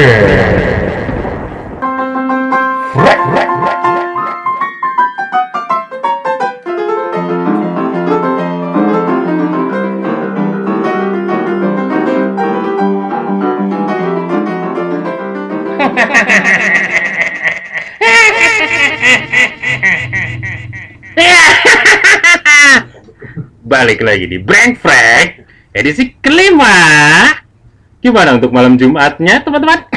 Balik lagi di Brand Frek edisi kelima. Gimana untuk malam Jumatnya, teman-teman?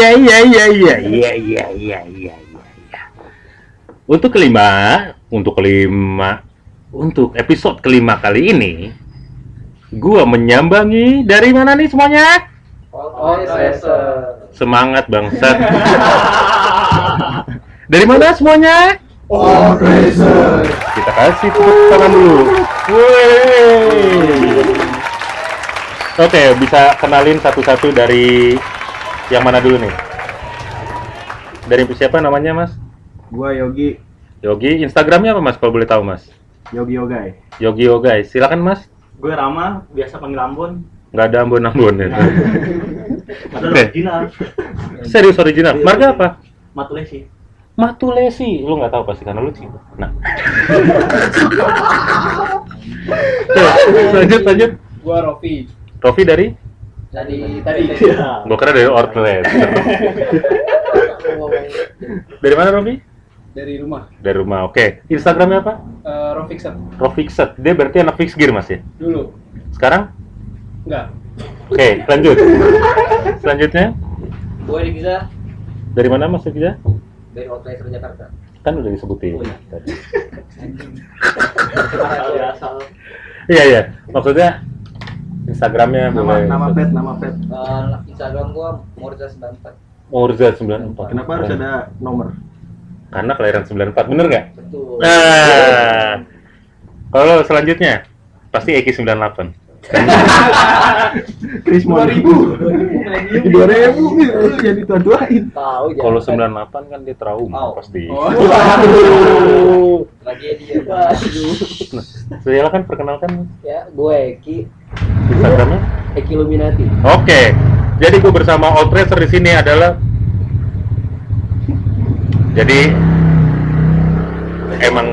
Ya ya ya ya ya ya ya ya ya ya ya ya. Untuk kelima, untuk kelima, untuk episode kelima kali ini, gua menyambangi dari mana nih semuanya? Semangat bangsat. dari mana semuanya? Kita kasih tepuk tangan dulu. Oke, bisa kenalin satu-satu dari yang mana dulu nih? Dari siapa namanya, Mas? Gua Yogi, Yogi, Instagramnya apa, Mas? Kalau boleh tahu, Mas? Yogi Yogai. Yogi Yogai, silakan, Mas. Gue Rama, biasa panggil Ambon. Nggak ada ambon-ambon ya. Ada Oke. original, Serius original. Marga apa? Matulesi. Matulesi. Lu nggak tahu pasti karena lu cinta. Nah. Tuh, lanjut, lanjut. Gua Rofi Rofi dari? Dari tadi Iya. Gua kira dari Outlet. dari mana, Rofi? dari rumah Dari rumah. Oke. Instagramnya apa? uh, Rofixet Rofixet. Dia berarti anak fix gear, Mas ya? dulu Sekarang? enggak Oke, lanjut. Selanjutnya Gue Riza dari mana Mas Riza? dari Outlaser Jakarta. Kan udah disebutin Oh, iya. tadi. Ya. Iya iya. Maksudnya Instagramnya Nama boleh. nama pet, nama pet. Eh, Instagram gua Morza 94. Morza 94. Kenapa harus ada nomor? Karena kelahiran 94, bener nggak? Betul. Nah, kalau selanjutnya pasti Eki 98. Kris mau ribu. Dua ribu jadi tua tuain. Tahu ya. Kalau 98 kan dia trauma Oh. pasti. Oh. Tragedi ya. Nah, silakan perkenalkan Ya, gue Eki, Instagramnya. Eki Illuminati. Oke, jadi gue bersama Old Tracer di sini adalah jadi emang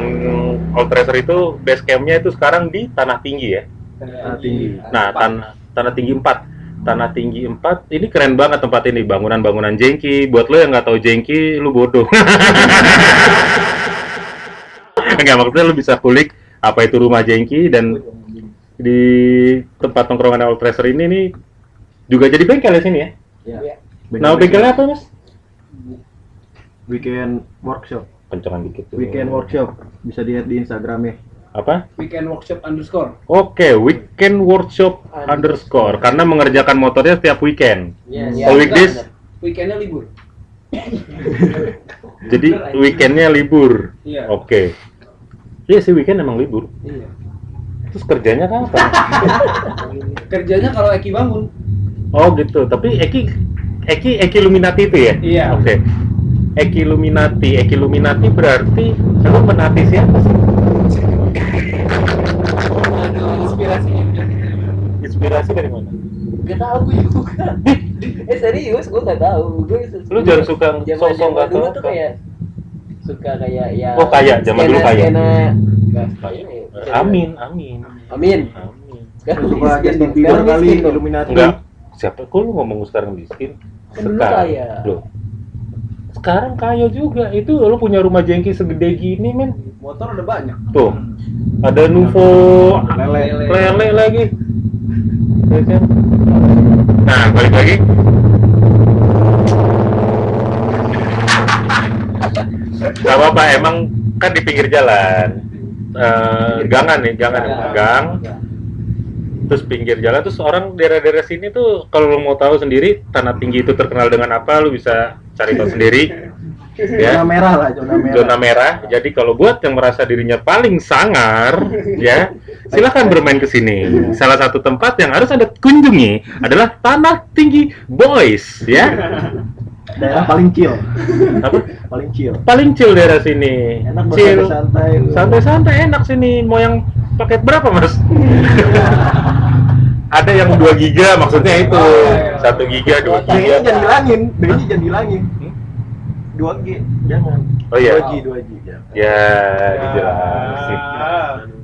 Old Tracer itu base campnya itu sekarang di Tanah Tinggi ya. Tanah tinggi. Nah, tanah Tanah Tinggi 4. Tanah Tinggi 4 ini keren banget tempat ini, bangunan-bangunan jengki. Buat lo yang nggak tahu jengki, lu bodoh. Enggak, maksudnya lu bisa kulik apa itu rumah jengki dan di tempat nongkrongan Old Tracer ini nih juga jadi bengkel ya sini ya. Iya. Nama bengkelnya apa mas? Weekend workshop. Kencangan dikit. tuh. Weekend workshop bisa dilihat di Instagramnya. Apa? Weekend workshop underscore. Oke, weekend workshop underscore karena mengerjakan motornya setiap weekend. Yes. Kalau weekdays, Weekendnya libur. jadi weekendnya libur. Iya. Oke. Iya sih weekend emang libur. Iya. Terus kerjanya kapan? Kerjanya kalau Eki bangun. oh gitu. Tapi Eki Eki Eki Illuminati itu ya? Iya. Oke. Eki Illuminati, Eki Illuminati berarti lu menati siapa sih? Inspirasi. Inspirasi dari mana? Gak tau gue juga. eh serius, gue gak tau. Gue Lu jangan suka sosok nggak dulu tahu tuh kayak suka kayak ya. Oh, kayak, zaman dulu kayak. skena- nggak Kayak, skena ya. Amin, amin. Amin. Amin. Sekarang Justin dong. Bieber Sekarang kali. Illuminati. Enggak. Siapa? Kok lu ngomong sekarang miskin? Kan dulu kaya. Loh. Sekarang kaya juga. Itu lu punya rumah jengki segede gini, men. Motor udah banyak. Tuh. Ada Nuvo Lele. lele lagi. Ya kan? Nah, balik lagi. Gak apa-apa, emang kan di pinggir jalan. Eh, gangan nih, gangan Ya. gang. Terus pinggir jalan, terus orang daerah-daerah sini tuh kalau lo mau tahu sendiri tanah tinggi itu terkenal dengan apa, lu bisa cari tahu sendiri. Zona ya merah lah, zona merah. zona merah. Jadi kalau buat yang merasa dirinya paling sangar, ya silakan bermain ke sini. Salah satu tempat yang harus anda kunjungi adalah Tanah Tinggi Boys, ya. Daerah paling chill. Apa? Paling chill. Paling chill daerah sini. Enak Chill. santai. Santai-santai enak sini. Mau yang paket berapa, Mas? Ada yang 2 giga maksudnya itu. 1 giga, 2 Yang ini giga. jangan hilangin, B-nya jangan hilangin. 2G, jangan. Oh iya. 2G, 2G. jangan. Ya, dijelasin.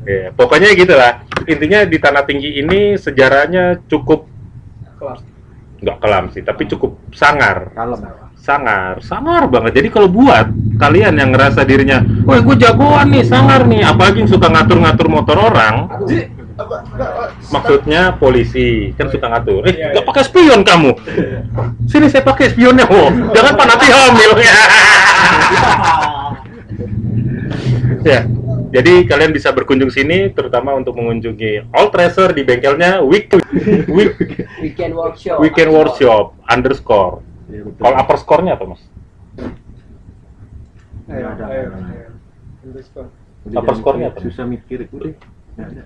Ya, pokoknya gitulah. Intinya di tanah tinggi ini sejarahnya cukup Kelas. Nggak kelam sih, tapi cukup sangar, Kalem. sangar, sangar banget. Jadi kalau buat kalian yang ngerasa dirinya, wah gue jagoan nih, sangar nih, apalagi yang suka ngatur-ngatur motor orang, maksudnya polisi kan suka ngatur. Eh, Iya, nggak iya. pakai spion kamu? Sini saya pakai spionnya, oh, jangan panati hamil. ya, jadi kalian bisa berkunjung sini, terutama untuk mengunjungi All Tracer di bengkelnya Week Week Weekend workshop. Weekend Workshop underscore. Iya, betul. Kalau upper score-nya apa, Mas? Ayo, ada, ayo, ada. ayo. Underscore. Upper score-nya apa? Susah mikir, udah. Nggak ada.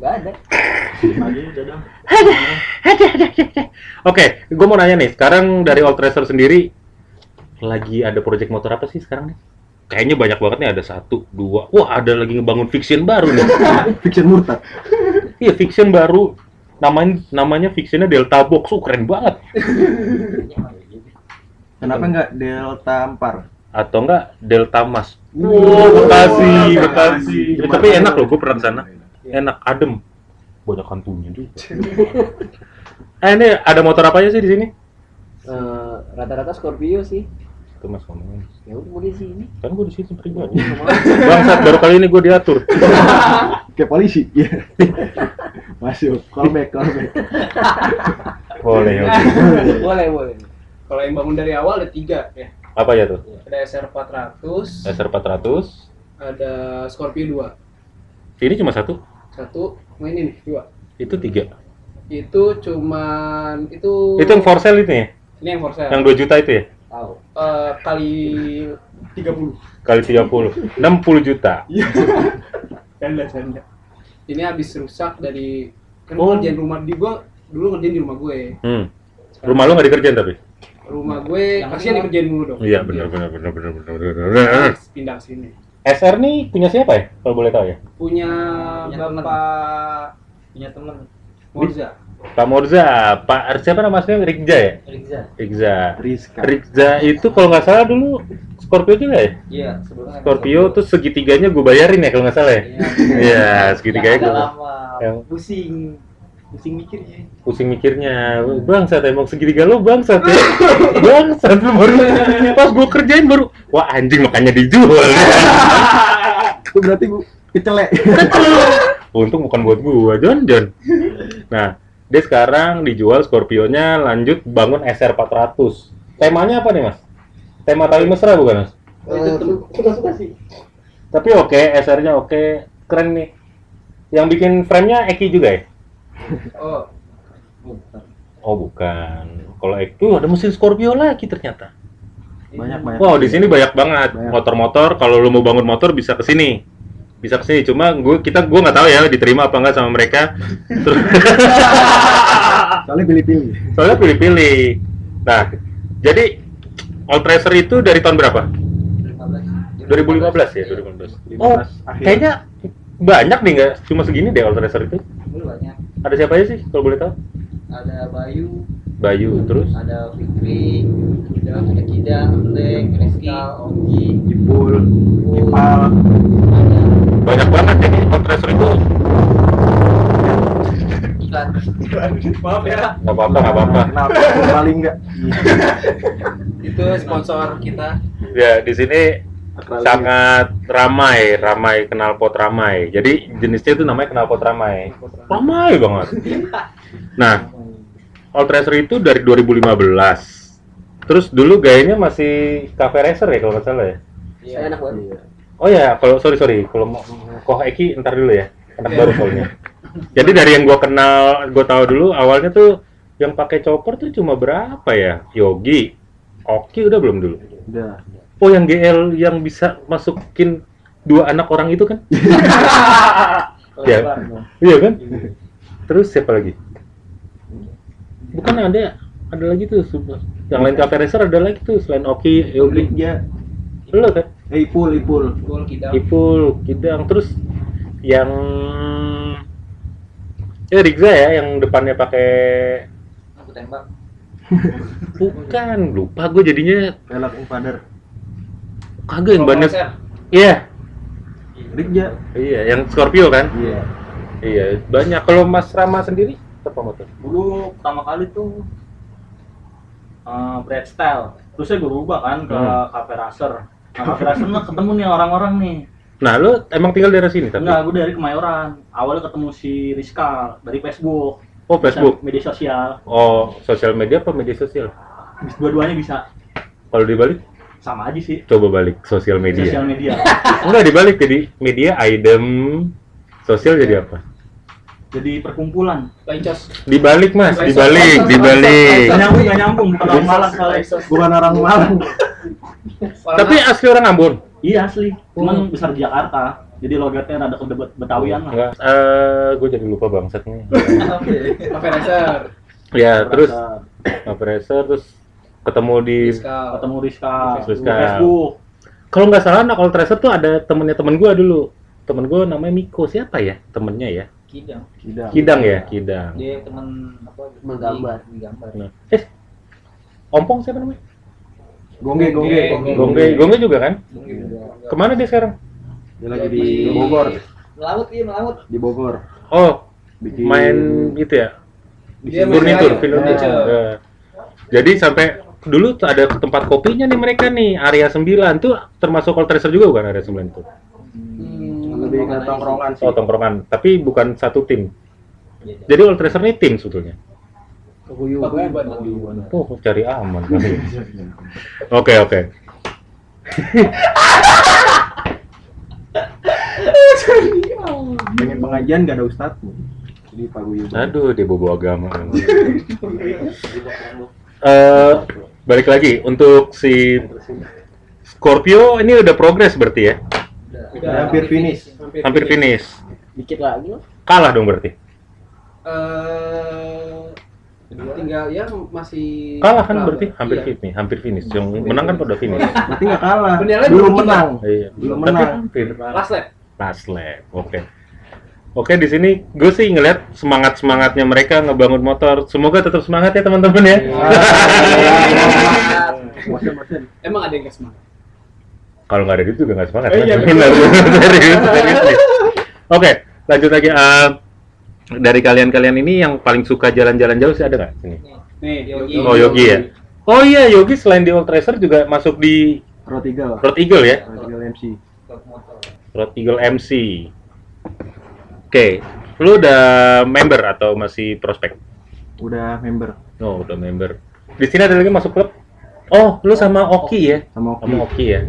Gak ada. Maju udah dong. Oke, gue mau nanya nih. Sekarang dari All Tracer sendiri lagi ada project motor apa sih sekarang nih? Kayaknya banyak banget nih. Ada satu, dua. Wah, ada lagi ngebangun fiction baru nih. Fiction murtad. Iya, fiction baru. Namanya namanya fictionnya Delta Box. Oh, keren banget. Kenapa nggak Delta Ampar? Atau enggak Delta Mas. Wow, Bekasi, Bekasi. Eh, tapi enak loh, gue pernah ke sana. Enak, adem. Banyak hantunya juga. eh, ini ada motor apa aja sih di sini? Eh, rata-rata Scorpio sih. Tuh Mas ngomongin. Ya udah gue di sini. Kan gue di sini pribadi. Bangsat baru kali ini gue diatur. Kayak polisi. Iya. Masuk. Callback, callback. Boleh, oke. boleh, boleh. Kalau yang bangun dari awal ada tiga ya. Apa ya tuh? Ada SR 400, SR 400. ada Scorpio 2. Ini cuma satu. Satu, mau ini nih, dua. Itu tiga. Itu cuman itu Itu yang for sale itu ya? ini yang for sale. Yang 2 juta itu ya? Tahu. Eh, kali 30. Kali 30. 60 juta. Canda, canda. Ini habis rusak dari kan Oh. ngerjain rumah di gua dulu ngerjain di rumah gue. Hmm. Rumah lu nggak dikerjain tapi? Rumah gue kasihan dikerjain dulu dong. Iya, benar benar benar benar benar benar. Pindah ke sini. SR nih punya siapa ya? Kalau boleh tahu ya? Punya Punya temen. Bapak Punya temen. Morza. Pak Morza, Pak siapa nama aslinya? Rikja ya? Riza. Rikza. Rizka. Rikza itu kalau nggak salah dulu Scorpio juga ya? Iya, sebelumnya. Scorpio tuh segitiganya gue bayarin ya kalau nggak salah ya? Iya, segitiganya Yang agak gue lama. yang Pusing. Pusing mikirnya. pusing mikirnya bangsat emang segitiga lo bangsat ya bangsat lu baru pas gue kerjain baru wah anjing makanya dijual Itu berarti bu Kecelek. Untung bukan buat gua, John John. Nah, dia sekarang dijual Scorpio-nya lanjut bangun SR 400. Temanya apa nih, Mas? Tema tali mesra bukan, Mas? Su- Suka-suka sih. Tapi oke, SR-nya oke, keren nih. Yang bikin frame-nya Eki juga ya? Oh, Oh, bukan. Kalau Eki, tuh ada mesin Scorpio lagi ternyata. Banyak banyak. Wow, di sini banyak banget motor-motor. Kalau lu mau bangun motor bisa ke sini. Bisa ke sini. Cuma gue kita gua nggak tahu ya diterima apa enggak sama mereka. Terus Soalnya pilih-pilih. soalnya pilih-pilih. Nah, jadi All Tracer itu dari tahun berapa? 2015 ya, 2015. Oh, 15 akhir. kayaknya banyak nih nggak cuma segini deh All Tracer itu. Banyak. Ada siapa aja sih kalau boleh tahu? Ada Bayu, Bayu terus ada Fikri, ada Kida, Leng, Rizky, Ogi, Ipul, Ipal. ada banyak banget jadi All Tracer itu iklan. maaf ya. nggak apa-apa nggak apa-apa. Kenapa? Paling enggak. Itu sponsor kita. Ya di sini sangat ramai, ramai knalpot ramai. Jadi jenisnya itu namanya knalpot ramai. Ramai banget. Nah, All Tracer itu dari 2015. Terus dulu gayanya masih cafe racer ya kalau nggak salah ya. Iya, enak banget. Oh ya, kalau sorry sorry, kalau mau Koh Eki ntar dulu ya, anak baru soalnya. Jadi dari yang gua kenal, gua tahu dulu awalnya tuh yang pakai chopper tuh cuma berapa ya? Yogi, Oki udah belum dulu? Udah. Oh yang GL yang bisa masukin dua anak orang itu kan? ya, iya kan? Terus siapa lagi? Bukan ada, ada lagi tuh. sumpah. Yang lain cafe racer ada lagi tuh selain Oki, Yogi. Ya. Lo kan? Eh, Ipul, Ipul. Gol kita. Ipul, Kidang, terus yang ya Rigza ya yang depannya pakai Aku tembak. bukan lupa gue jadinya Velg Invader. kagak yang bannya Konser. iya Rigja. iya yang Scorpio kan Iya. iya banyak kalau Mas Rama sendiri apa motor Dulu pertama kali tuh uh, bread style. Terus saya berubah kan ke Hmm. cafe racer. Nah, cafe racer mah ketemu nih orang-orang nih. nah lo emang tinggal daerah sini tapi Enggak, gue dari Kemayoran. Awalnya ketemu si Rizka dari Facebook. oh Facebook Media sosial. oh sosial media apa media sosial Dua-duanya bisa kalau dibalik sama aja sih. coba balik sosial media Sosial media. enggak dibalik jadi media item sosial jadi apa Jadi perkumpulan. Lancos. dibalik mas dibalik dibalik Gak nyambung, gak nyambung. Bukan orang Malang soalnya. Bukan orang Malang. tapi asli orang Ambon Iya asli. Cuman besar di Jakarta. Jadi logatnya rada Bet- Betawian lah. Enggak, eh gue jadi lupa bangsat nih. Cafe Racer. ya, terus racer terus ketemu di Fiskal. ketemu Rizka, Rizka. di Facebook. kalau nggak salah anak All Tracer tuh ada temennya temen gue dulu. Temen gue namanya Miko siapa ya? Temennya ya? Kidang. Tidak. Kidang ya, Kidang. Dia teman apa? Menggambar. Di gambar. Nah, eh, Ompong siapa namanya? Gongge, gongge. Gongge. Gongge, Gongge juga kan? Mungkin juga. Ke mana dia sekarang? Dia lagi di Bogor. Melaut dia melaut. Di Bogor. Oh, Bikin main gitu ya? Dia Furnitur, furnitur. furniture. Ya. Jadi sampai dulu tuh ada tempat kopinya nih mereka nih, area 9 tuh termasuk All Tracer juga bukan area 9 tuh? Lebih ke tongkrongan sih. Oh, tongkrongan, tapi bukan satu tim. Iya. Jadi All Tracer ini tim sebetulnya. Paguyuban. Oh, cari aman. Oke, oke. Pengen pengajian gak ada ustadznya. Jadi paguyuban. Aduh, dia bobo agama. Eh, balik lagi untuk si Scorpio ini udah progres berarti ya? Udah hampir finish. Hampir finish. Dikit lagi lah. Kalah dong berarti. Eh, tinggal ya masih Kalah kan berarti hampir Iya. finish, hampir finish. Yang menang kan pada finish. Berarti gak kalah. Belum belum menang. Iya, Belum Tapi menang. hampir. Last lap. Last lap. Oke. Oke, di sini gue sih ngeliat semangat semangatnya mereka ngebangun motor. Semoga tetap semangat ya teman-teman ya. Bosen, bosen. Emang ada yang gak semangat? Kalau nggak ada gitu juga nggak semangat. Eh, iya, betul. serius, serius nih. Oke, lanjut lagi. Eh, dari kalian-kalian ini yang paling suka jalan-jalan jauh sih ada nggak sini? Nih, Yogi. Oh Yogi ya. Oh iya Yogi selain di Old Tracer juga masuk di Road Eagle. Road Eagle ya. Road Eagle MC. Road Eagle MC. Oke, lu udah member atau masih prospek? Udah member Oh, udah member. Di sini ada lagi masuk klub? Oh, lu sama Oki ya? sama Oki. Sama Oki ya?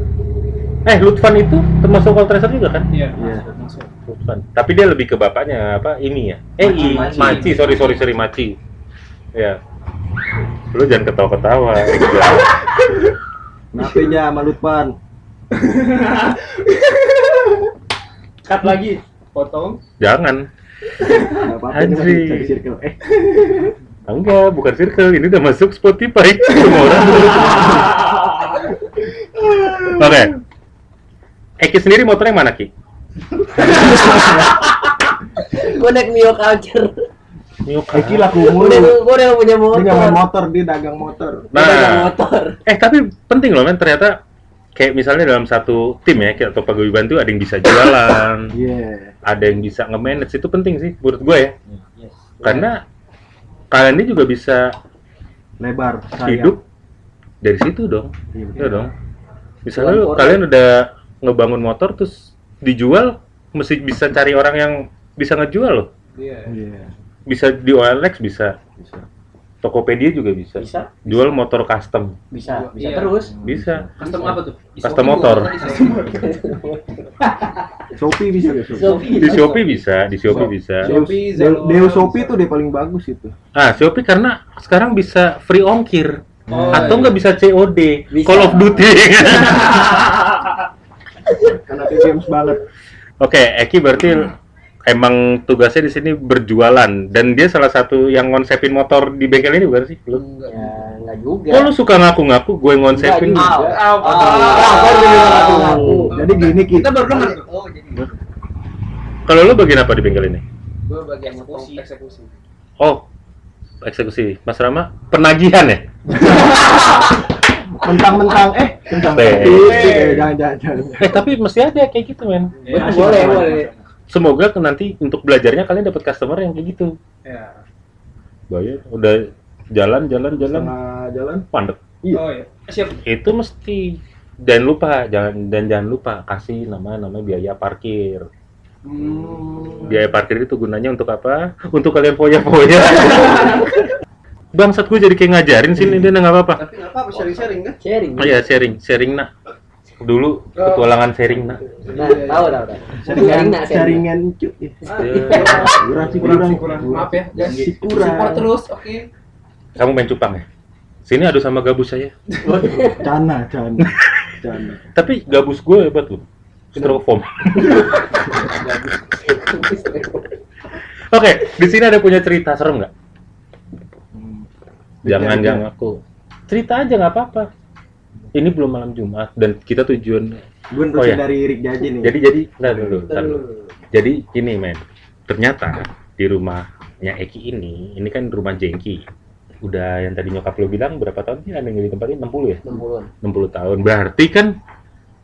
Eh, Lutfan itu termasuk call tracer juga kan? Iya, Iya. masuk, masuk. Lutfan. Tapi dia lebih ke bapaknya apa? Ini ya? Eh, Maci, i- Maci. Maci. Sorry, sorry, sorry, Maci. Ya. Lu jangan ketawa-ketawa. Aja sama Lutfan? Cut lagi, potong. jangan. Circle. Eh, Enggak, bukan circle. Ini udah masuk Spotify. Semua orang. Oke. Eki sendiri motornya mana, Ki? Gue naik Mio Culture. Eki laku mulu. Gue udah punya motor. Dia main motor, dia dagang motor. Dia dagang Nah, motor. eh tapi penting loh men ternyata kayak misalnya dalam satu tim ya kayak atau paguyuban tuh ada yang bisa jualan, Iya. ada yang bisa nge-manage itu penting sih menurut gue ya. Yes. Karena kalian ini juga bisa Lebar. hidup dari situ dong. Iya, Iya dong. Misalnya lu, kalian udah ngebangun motor terus dijual mesti bisa cari orang yang bisa ngejual loh. Iya. Iya. Bisa di OLX bisa, Bisa. Tokopedia juga bisa. Bisa. Jual motor custom. Bisa, bisa Iya. terus. Bisa. Custom apa tuh? Custom motor. Shopee bisa gak Shopee? Di Shopee bisa, di Shopee bisa. Shopee, Deo, bisa. Shopee tuh dia paling bagus itu. Ah, Shopee karena sekarang bisa free ongkir. Oh, atau iya. nggak bisa COD, Bisa. Call of Duty. Karena games banget. Oke, Eki berarti emang tugasnya di sini berjualan dan dia salah satu yang ngonsepin motor di bengkel ini bukan sih? Lu? Ya, enggak juga. Kok lu suka ngaku-ngaku gue ngonsepin? Enggak juga. Bilang aku Oh. ngaku. Jadi gini Kita baru dengar. Oh, jadi Kalau lu bagian apa di bengkel ini? gue bagian Eksekusi. eksekusi. Eksekusi. Oh, eksekusi. Mas Rama, penagihan ya? mentang-mentang eh mentang eh jangan jangan jangan. Eh, tapi mesti ada kayak gitu, men. Ya, boleh, boleh. Semoga ke- nanti untuk belajarnya kalian dapat customer yang kayak gitu. Ya. Bayar, udah jalan, jalan, jalan, Setengah jalan. pandek. Iya. Oh iya. Siap. itu mesti dan lupa jangan dan jangan lupa kasih nama nama biaya parkir Hmm. biaya parkir itu gunanya untuk apa untuk kalian foya foya bangsat gue jadi kayak ngajarin sini dia nggak apa apa Tapi nggak apa-apa sharing-sharing kan? Sharing. oh ya sharing sharing nak dulu petualangan sharing nak Nah, tahu tahu tahu. Sharingan sharingan cu. Ya. Kurang sih Kurang. Maaf ya, guys. Si kurang. Support terus, oke. kamu main cupang ya sini adu sama gabus saya Cana, cana. Cana. tapi gabus gue hebat loh styrofoam oke di sini ada punya cerita serem nggak jangan jangan aku cerita aja nggak apa-apa ini belum malam Jumat dan kita tujuan Gue Oh, iya. dari Rick Jaji nih. jadi jadi nah, dulu, ntar dulu. jadi gini men ternyata di rumahnya Eki ini ini kan rumah Jengki udah yang tadi nyokap lo bilang berapa tahun sih ada yang ditempatin 60 ya 60-an. 60 tahun berarti kan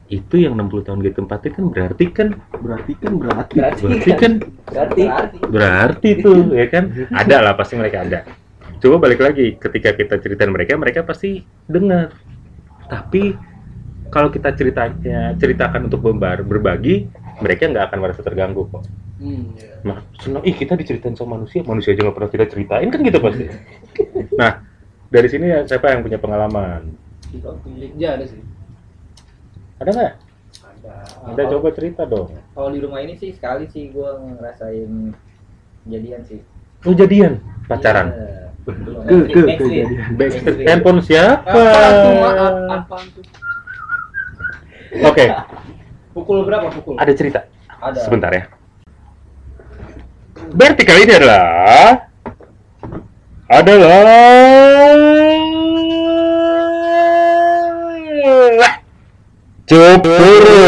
itu yang 60 tahun ditempatin kan berarti kan berarti kan berarti. Berarti berarti kan Berarti. berarti tuh ya kan ada lah pasti mereka ada coba balik lagi ketika kita ceritain mereka mereka pasti dengar tapi kalau kita ceritanya ceritakan untuk membar- berbagi mereka nggak akan merasa terganggu kok Hmm, iya. nah senang ih kita diceritain sama manusia manusia aja nggak pernah kita ceritain kan gitu pasti nah dari sini ya, siapa yang punya pengalaman Ya ada sih. ada nggak Ada. ada coba cerita dong Kalau di rumah ini sih sekali sih gue ngerasain jadian sih. oh jadian pacaran Iya. Ke ke kejadian. Backstreet handphone siapa? Oke. Pukul berapa pukul? ada cerita. Ada. sebentar ya. Berarti kali ini adalah adalah Coporo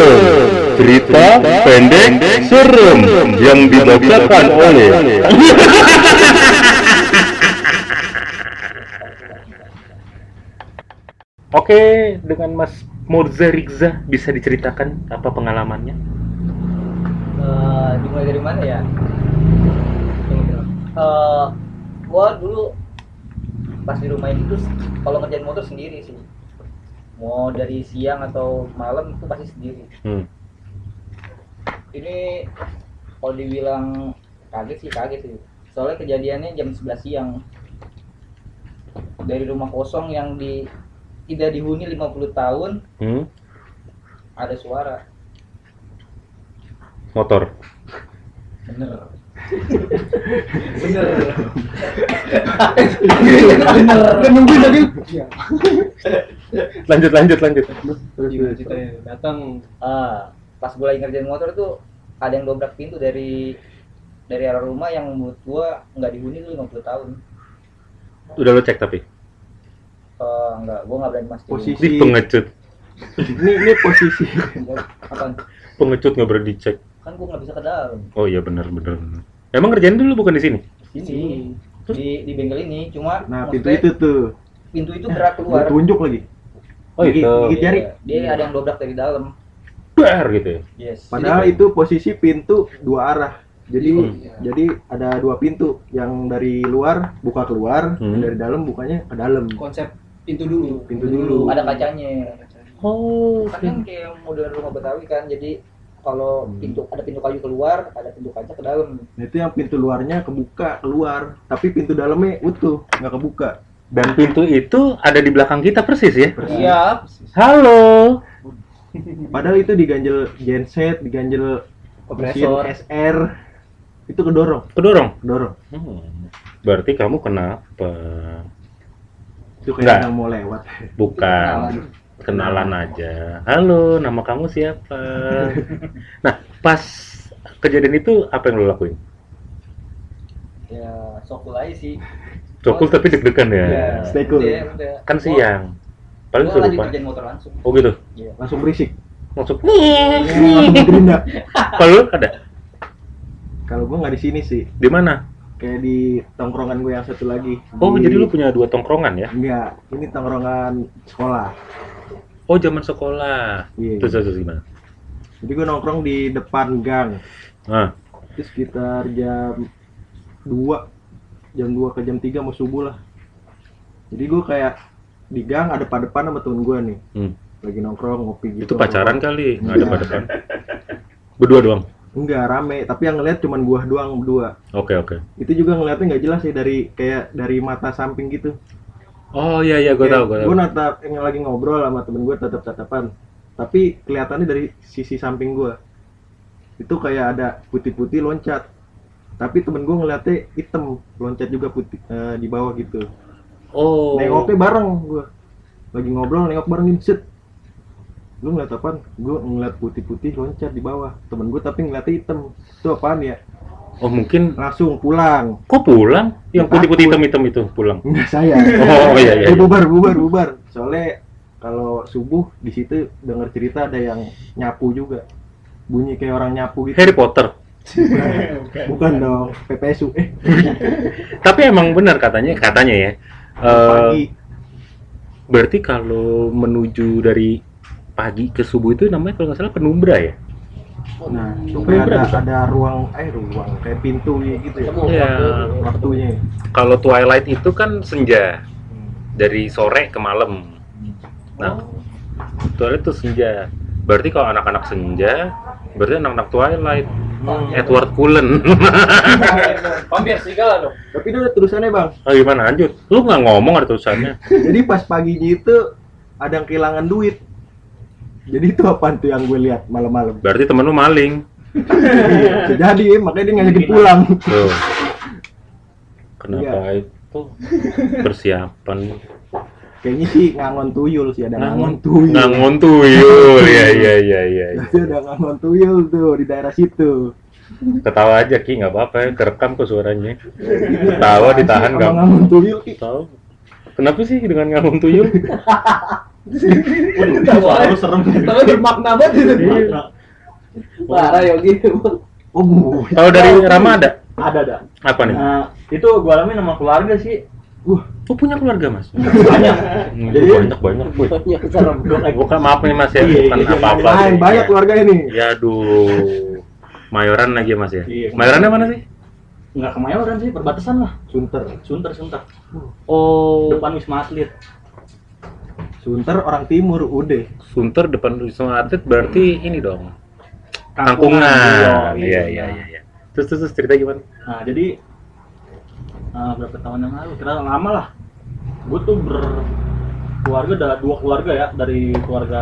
cerita pendek serem yang dibacakan oleh Oke, dengan Mas Morza Rigza bisa diceritakan apa pengalamannya? Eh, dimulai dari mana ya? Eh, gua dulu pas di rumah ini tuh kalau ngerjain motor sendiri sih. Mau dari siang atau malam itu pasti sendiri. Hmm. Ini kalau dibilang kaget sih kaget sih soalnya kejadiannya jam 11 siang dari rumah kosong yang di tidak dihuni 50 tahun Hmm? ada suara Motor. bener Udah nungguin lagi. Lanjut lanjut lanjut. Gimana ceritanya? Datang ah pas gue lagi ngerjain motor tuh ada yang dobrak pintu dari dari arah rumah yang menurut gua nggak dihuni tuh 50 tahun Udah lo cek tapi. Eh, enggak gua nggak berani mastiin Posisi Di pengecut. ini ini posisi Apaan? Pengecut nggak berani dicek. kan gua nggak bisa ke dalam Oh iya benar benar. Emang ngerjain dulu bukan di sini? sini di di bengkel ini cuma nah pintu itu tuh pintu itu gerak gua keluar tunjuk lagi Oh Gigit- itu. gigit jari Iya, dia ada yang dobrak dari dalam Bar gitu ya. yes padahal Jadi, itu posisi pintu dua arah jadi Hmm. jadi ada dua pintu yang dari luar buka keluar Hmm. dari dalam bukanya ke dalam konsep pintu dulu. pintu dulu ada kacanya Oh. kan kan kayak model rumah betawi kan jadi kalau Hmm. pintu ada pintu kayu keluar ada pintu kaca ke dalam Nah, itu yang pintu luarnya kebuka keluar tapi pintu dalamnya utuh nggak kebuka Dan pintu itu ada di belakang kita persis ya. iya Halo. padahal itu diganjel genset diganjel kompresor SR itu kedorong Kedorong. kedorong Hmm. Berarti kamu kenapa? Itu kayak yang mau lewat Bukan. Kenalan aja. Halo, nama kamu siapa? nah, pas kejadian itu apa yang lo lakuin? ya sokul aja sih Cokul tapi deg-degan ya. ya Stay cool. udah, udah. Kan siang. Paling kerjain motor langsung Oh gitu. iya langsung berisik Masuk. langsung gerinda Kalau lu ada kalau gua nggak di sini sih di mana? Kayak di tongkrongan gue yang satu lagi Oh, Di- jadi lu punya dua tongkrongan ya? enggak ini tongkrongan sekolah Oh, zaman sekolah. Iya. Terus terus gimana? jadi gue nongkrong di depan gang Ah, itu sekitar jam 2 jam 2 ke jam 3 mau subuh lah jadi gue kayak di gang ada depan sama temen gue nih hmm. lagi nongkrong ngopi gitu Itu pacaran kali, nggak ada Enggak. pada depan. Berdua doang. Enggak rame. Tapi yang ngeliat cuman gua doang berdua. Oke oke. itu juga ngeliatnya nggak jelas ya dari kayak dari mata samping gitu. Oh iya iya, gue tahu gue tahu. gue natap yang lagi ngobrol sama temen gue tatap tatapan tapi kelihatannya dari sisi samping gue itu kayak ada putih-putih loncat. Tapi temen gue ngeliatnya hitam. Loncat juga putih eh, di bawah gitu. Oh. nengoknya bareng gue lagi ngobrol nengok bareng set lu ngeliat apaan? gue ngeliat putih-putih loncat di bawah temen gue tapi ngeliatnya hitam itu apaan ya Oh mungkin. langsung pulang Kok pulang? Yang putih-putih hitam-hitam itu pulang. enggak saya Oh iya iya. Eh, bubar bubar bubar soalnya kalau subuh di situ dengar cerita ada yang nyapu juga bunyi kayak orang nyapu gitu Harry Potter. bukan dong PPSU eh Tapi emang benar katanya katanya ya. eh, pagi berarti kalau menuju dari pagi ke subuh itu namanya kalau nggak salah penumbra ya? nah kayak ada bukan. ada ruang eh ruang kayak pintu gitu ya Iya. waktunya Kalau twilight itu kan senja dari sore ke malam. Nah, twilight itu senja. Berarti kalau anak-anak senja, berarti anak-anak twilight. Edward Cullen. Vampir serigala dong. tapi itu ada tulisannya bang oh, gimana lanjut? Lu nggak ngomong ada tulisannya? jadi pas paginya itu ada yang kehilangan duit jadi itu apaan tuh yang gue lihat malam-malam Berarti temen lu maling. Iya, jadi makanya dia ngajakin pulang Tuh. Kenapa itu persiapan? kayaknya sih ngangon tuyul sih ada ngangon tuyul Ngangon tuyul. Iya iya iya iya. iya. Ada ngangon tuyul tuh di daerah situ. Ketawa aja Ki, nggak apa-apa ya, kerekam kok suaranya. Ketawa ditahan nggak? ngangon tuyul Ki. Tahu. Kenapa sih dengan ngangon tuyul? Selalu serem. Tapi bermakna banget itu. Parah Yogi. Oh. Tahu dari Rama ada? Ada ada. Apa nih? Nah, itu gua alamin sama keluarga sih. Wah, Oh punya keluarga mas? Banyak. Jadi banyak banyak. Yang serem. Bukan maaf nih mas ya, Iya, bukan iya, apa-apa. Lain sih. banyak Ya. keluarga ini. Ya aduh. Mayoran lagi ya mas ya? Iya. Mayorannya mana sih? Enggak kemayoran sih, perbatasan lah. Sunter. Sunter, Sunter. Oh. Depan Wisma Atlet. Sunter orang timur udah. Sunter depan Wisma Atlet berarti ini dong. Kangkungan. Kangkungan. Iya, Iya iya iya. iya. Terus terus, terus cerita gimana? Nah, jadi ah, berapa tahun yang lalu? Kira lama lah. Gue tuh berkeluarga ada dua keluarga ya dari keluarga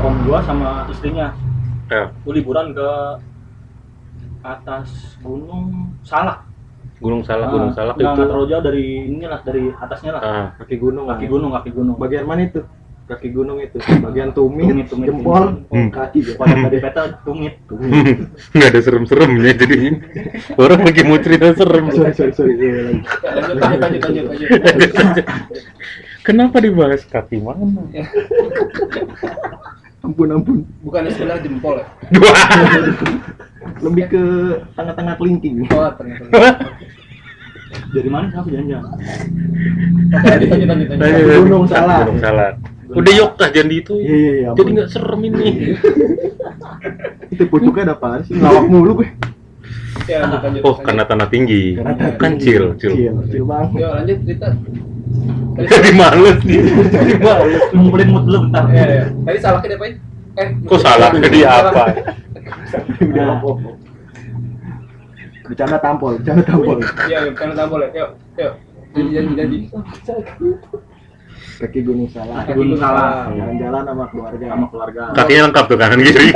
om gua sama istrinya. Ya, Gue liburan ke atas gunung Salak. Gunung Salak, Gunung Ah, Salak itu. nggak terlalu jauh dari inilah dari atasnya lah. Ah, Kaki gunung. Kaki gunung, kaki gunung. Bagian mana itu? Kaki gunung itu. Bagian tumit, Tumit, tumit, jempol, tumit. kaki. Pada tadi peta tumit. nggak ada serem-seremnya jadi orang lagi mau cerita serem. Sorry, sorry, sorry. Iya, lagi. Lanjut, lanjut, lanjut, lanjut, lanjut. Kenapa dibahas kaki mana? Ampun, ampun. Bukan sebelah jempol ya? Lebih ke tengah-tengah kelingking. Oh, ternyata. Dari mana lanjut, lanjut. Kaki gunung Salak. Gunung Salak. Udah yuk kah jangan di itu. Iya, iya, iya. Jadi nggak serem ini. Itu pucuknya ada apaan sih? Ngelawak mulu gue. Ya, lanjut, lanjut. Oh, lanjut. karena tanah tinggi. Karena tanah Kan tinggi. chill. Chill, chill banget. Yuk, lanjut cerita. Jadi males nih. Jadi males. Ngumpulin mood dulu bentar. ya, ya. Tadi salahnya diapain? Eh, Kok salah jadi apa? Udah. Bercanda tampol, bercanda tampol. Iya, yuk, karena tampol ya. Yuk, yuk. Janji, janji, janji. Kaki gunung. Kaki gunung Salak. Jalan-jalan sama keluarga. Sama keluarga. Kakinya lengkap tuh kanan kiri.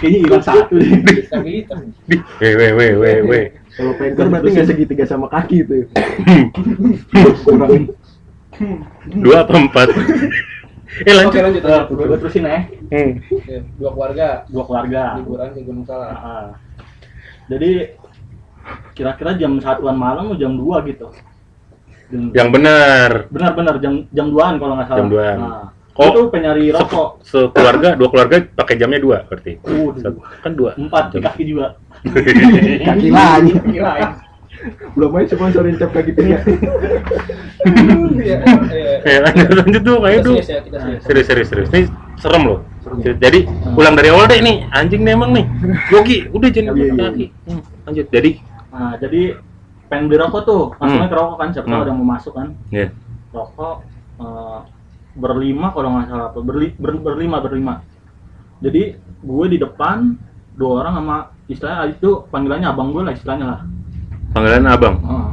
Kayaknya hilang satu deh. Stabilitas. Di, weh weh weh weh weh. Kalau pengkor berarti nggak segitiga sama kaki itu. Kurang. Dua apa empat? Eh Oke, lanjut. lanjut, lanjut. Gue terusin ya. Hmm. Oke, Dua keluarga. Dua keluarga. Liburan ke Gunung Salak. Ah. Jadi kira-kira jam satuan malam atau jam 2 gitu. Dan- Yang benar. Benar-benar jam jam 2-an kalau nggak salah. Jam 2-an. Nah, Oh. itu penyari rokok. Se- Sekeluarga, dua keluarga pakai jamnya dua berarti. Satu- Kan dua. Empat di kaki juga. Kaki ya. Belum aja sponsorin cap kaki tiga. Iya, iya. Eh lanjut lanjut tuh kayak tuh. serius ya, kita serius. Serius serius serius. Ini serem loh. Serem. Jadi ulang dari awal deh nih. Anjing nih emang nih. Yogi, udah jangan Iya, iya, pakai kaki. Hmm, Lanjut. Jadi Nah, jadi pengen beli rokok tuh, langsungnya Hmm. ke rokok kan, siapa tahu Hmm. ada yang mau masuk kan. Rokok eh, berlima kalau nggak salah apa, berli, ber- berlima berlima. Jadi gue di depan, dua orang sama istilahnya itu panggilannya abang gue lah istilahnya lah. Panggilan abang. Heeh.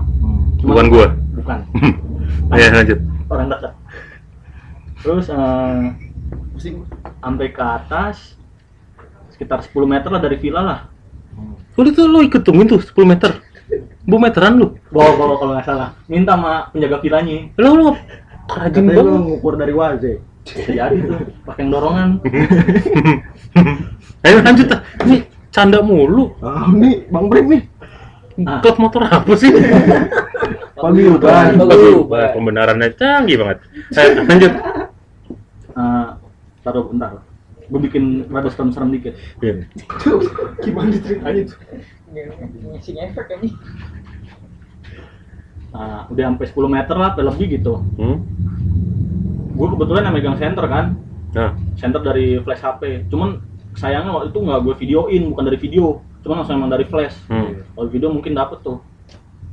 Bukan gua. Bukan. Ya lanjut. orang dekat. Terus eh, Pusing. sampai ke atas sekitar 10 meter lah dari villa lah. Udah tuh lo ikut tungguin tuh 10 meter. Bu meteran lu. Bawa bawa kalau nggak salah. Minta sama penjaga villanya. Lo lo lu banget. ngukur dari waze. Jadi tuh pakai dorongan. Ayo lanjut ah. Ini canda mulu. Ah, nih Bang Brem nih. Ah. Klub motor apa sih? Paguyuban. Wah, pembenarannya canggih banget. Saya lanjut. Eh, taruh bentar. Gue bikin rada serem-serem dikit. Iya. Gimana ceritanya tuh? Ngisi efek ini. Nah, udah sampai 10 meter lah, lebih gitu. Hmm? Gue kebetulan yang megang center kan, Nah, center dari flash HP. Cuman sayangnya waktu itu nggak gue videoin, bukan dari video, cuman langsung emang dari flash. hmm. Kalau video mungkin dapet tuh.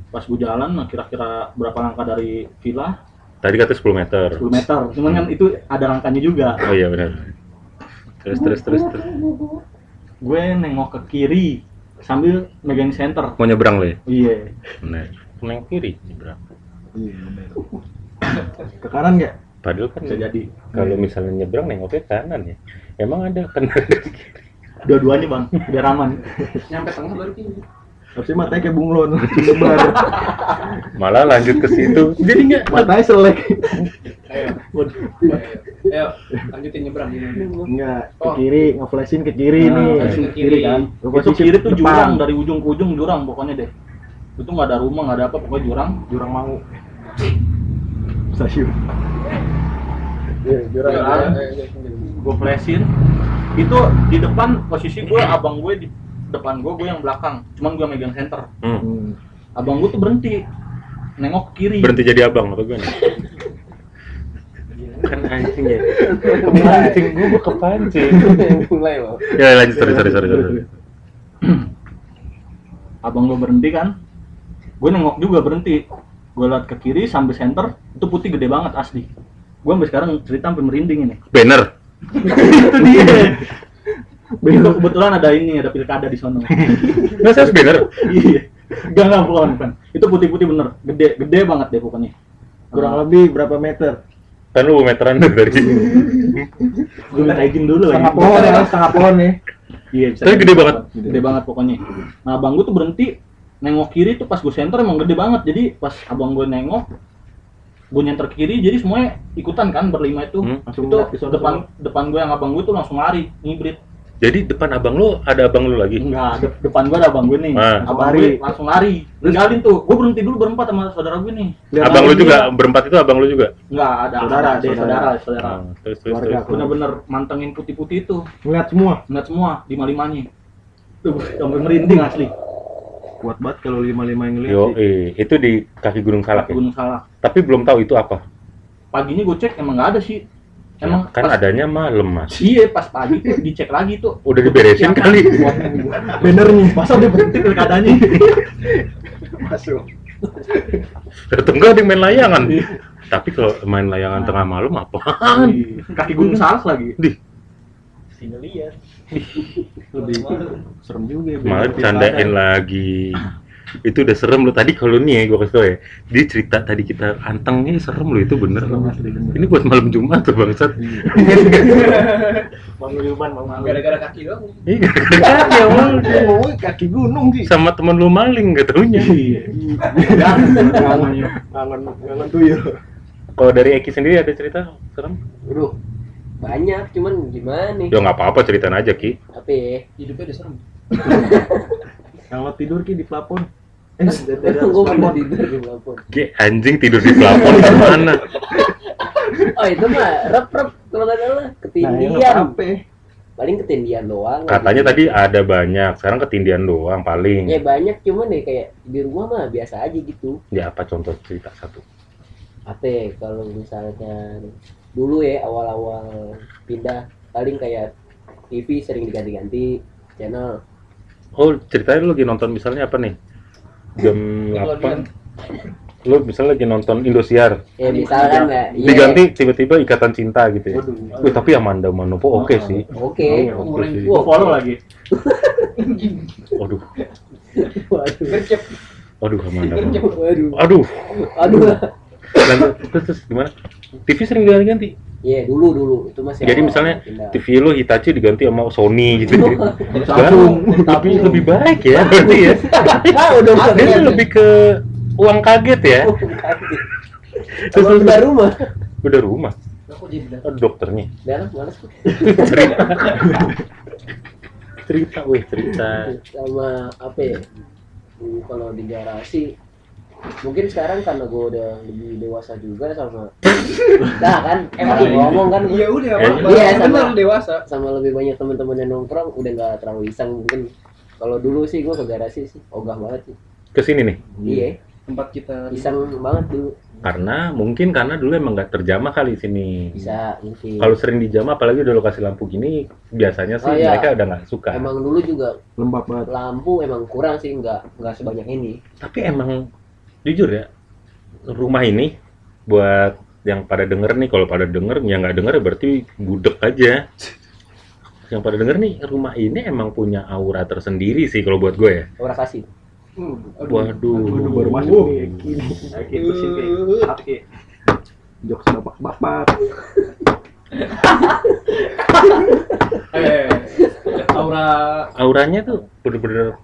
Pas gue jalan, nah kira-kira berapa langkah dari villa? Tadi kata 10 meter. 10 meter. Cuman kan itu ada langkahnya juga. Oh iya benar. Terus terus terus terus. Gue nengok ke kiri sambil megang center. Mau nyebrang lo ya? Iya. Neng kiri nyebrang. Iya benar. Ke kanan nggak? Padahal kan Bisa jadi. kalau misalnya nyebrang nengoknya kanan ya. Emang ada kan dari kiri. Dua-duanya bang, biar aman. Nyampe tengah baru kiri. Harusnya matanya kayak bunglon. Nyebar. Malah lanjut ke situ. Jadi nggak Matanya selek. Ayo. Ayo. Ayo, lanjutin nyebrang. Enggak, ke Oh. kiri, ngeflashin ke kiri Nah, nih. ke kiri. kan. Lu Itu kiri tuh depan. jurang dari ujung ke ujung jurang pokoknya deh. Itu nggak ada rumah, nggak ada apa, pokoknya jurang. jurang mau. Stasiun. Iya, jurang. Ayo, ayo. Gue flashin. Itu di depan posisi gue, abang gue di depan gue, gue yang belakang. Cuman gue megang center. Hmm. Hmm. Abang gue tuh berhenti, nengok ke kiri. Berhenti jadi abang apa gue nih? kan anjing ya. Anjing gue gue kepancing. Mulai loh. Ya lanjut sorry sorry sorry. sorry. Abang gue berhenti kan, gue nengok juga berhenti. Gue liat ke kiri sampai center, itu putih gede banget asli. Gue sampai sekarang cerita sampai merinding ini. Banner. itu dia. Itu kebetulan ada ini, ada pilkada di sono. Nggak saya banner. Iya. Enggak enggak bukan, bukan. Itu putih-putih bener. Gede, gede banget deh pokoknya. Kurang lebih berapa meter? Kan lu meteran dari Gue minta izin dulu lagi. Setengah pohon ya, setengah pohon nih. Iya, bisa Tapi jadi. gede banget. Gede banget pokoknya. Nah, abang gue tuh berhenti nengok kiri tuh pas gue center emang gede banget. Jadi pas abang gue nengok gue nyenter ke kiri jadi semuanya ikutan kan berlima itu. Hmm. Langsung itu sono depan depan gue yang abang gue tuh langsung lari ngibrit. Jadi depan abang lu ada abang lu lagi. Enggak, de- depan gue ada abang gue nih. Ah. Abang Lari. gue langsung lari. Ninggalin tuh. Gue berhenti dulu berempat sama saudara gue nih. Lihat abang lu lagi juga dia. berempat itu abang lu juga. Enggak, ada Saudara, ada saudara, saudara. saudara. Ah, terus terus. Bener-bener mantengin putih-putih itu. Ngeliat semua. Ngeliat semua lima-limanya. Tuh, sampai merinding asli. Kuat banget kalau lima-lima yang ngeliat Yo, sih. eh, itu di kaki Gunung Salak ya. Gunung Salak. Tapi belum tahu itu apa. Paginya gue cek emang nggak ada sih. Emang kan pas- adanya malam mas. Iya, pas pagi tuh dicek lagi tuh. Udah diberesin Yang- kali. Bannernya. Masa udah berhenti pilkadanya? Masuk. Enggak ada yang main layangan. Tapi kalau main layangan tengah malam apaan? Kaki Gunung Salak lagi. Di Sini lihat. Lebih serem juga ya. malah banner candain pilkada. lagi. Itu udah serem lo tadi kalau nih ya gue kasih tau ya. Dia cerita tadi kita antengnya serem lo itu bener. Serem asli, bener. Ini buat malam Jumat tuh bangsat. Bang Wilman, Bang Wilman. Gara-gara kaki doang. Iya, kaki awal Dia ngomongnya kaki gunung sih. sama temen lu maling gak taunya. Kangen, kangen, kangen tuyul. Kalau dari Eki sendiri ada cerita serem? Aduh, banyak, cuman gimana nih? Ya nggak apa-apa ceritain aja Ki. Apa ya? Hidupnya udah serem. Lo tidur ki di plafon. Eh, Gue pernah tidur di plafon. Ki anjing tidur di plafon gimana? Oh itu mah rep-rep kalau nggak salah Nah, yang ketindian. apa? Paling ketindian doang. Katanya tadi ada banyak, sekarang ketindian doang paling. Ya banyak cuman deh kayak di rumah mah biasa aja gitu. Ya apa contoh cerita satu? Apa ya, kalau misalnya dulu ya awal-awal pindah paling kayak TV sering diganti-ganti channel. Oh ceritanya lu lagi nonton misalnya apa nih? Jam Nickelodeon. 8 Lu misalnya lagi nonton Indosiar Ya misalkan ya. Diganti tiba-tiba Ikatan Cinta gitu ya Waduh. Wih, tapi Amanda Manopo oke sih Oke. Oh, oke sih. Gue follow lagi. Waduh, Waduh. Amanda. Manopo Waduh. Aduh, Aduh. Terus, terus gimana? TV sering diganti-ganti? Iya dulu dulu. Itu masih. Jadi awal misalnya pindah. TV lu Hitachi diganti sama Sony gitu. Ya Samsung. lebih, lebih baik ya berarti ya. Ah, udah Dia lebih ke uang kaget ya. Terus, udah rumah. udah rumah? Aku jadi bilang, Oh, dokternya. Dalam malas cerita. Cerita weh cerita. Sama apa ya? Kalau di garasi mungkin sekarang karena gue udah lebih dewasa juga sama nah kan emang ngomong kan Iya udah, Eh, apa? iya, Bener sama- dewasa. sama lebih banyak teman-teman yang nongkrong udah nggak terlalu iseng mungkin. Kalau dulu sih gue ke garasi sih ogah banget sih. Ke sini nih? Iya. Tempat kita iseng banget dulu. Karena mungkin karena dulu emang nggak terjamah kali sini. Bisa mungkin. Kalau sering dijamah apalagi udah lokasi lampu gini biasanya sih Oh, iya. mereka udah nggak suka. Emang dulu juga Lembab banget. lampu emang kurang sih nggak nggak sebanyak ini. Tapi emang jujur ya rumah ini buat yang pada denger nih kalau pada denger yang nggak denger berarti budek aja yang pada denger nih rumah ini emang punya aura tersendiri sih kalau buat gue ya orang kasih Hmm, waduh Aduh, baru masuk nih. Gini. Oke, terusin Ki. Oke. Jokes bapak-bapak. Eh, aura auranya tuh bener-bener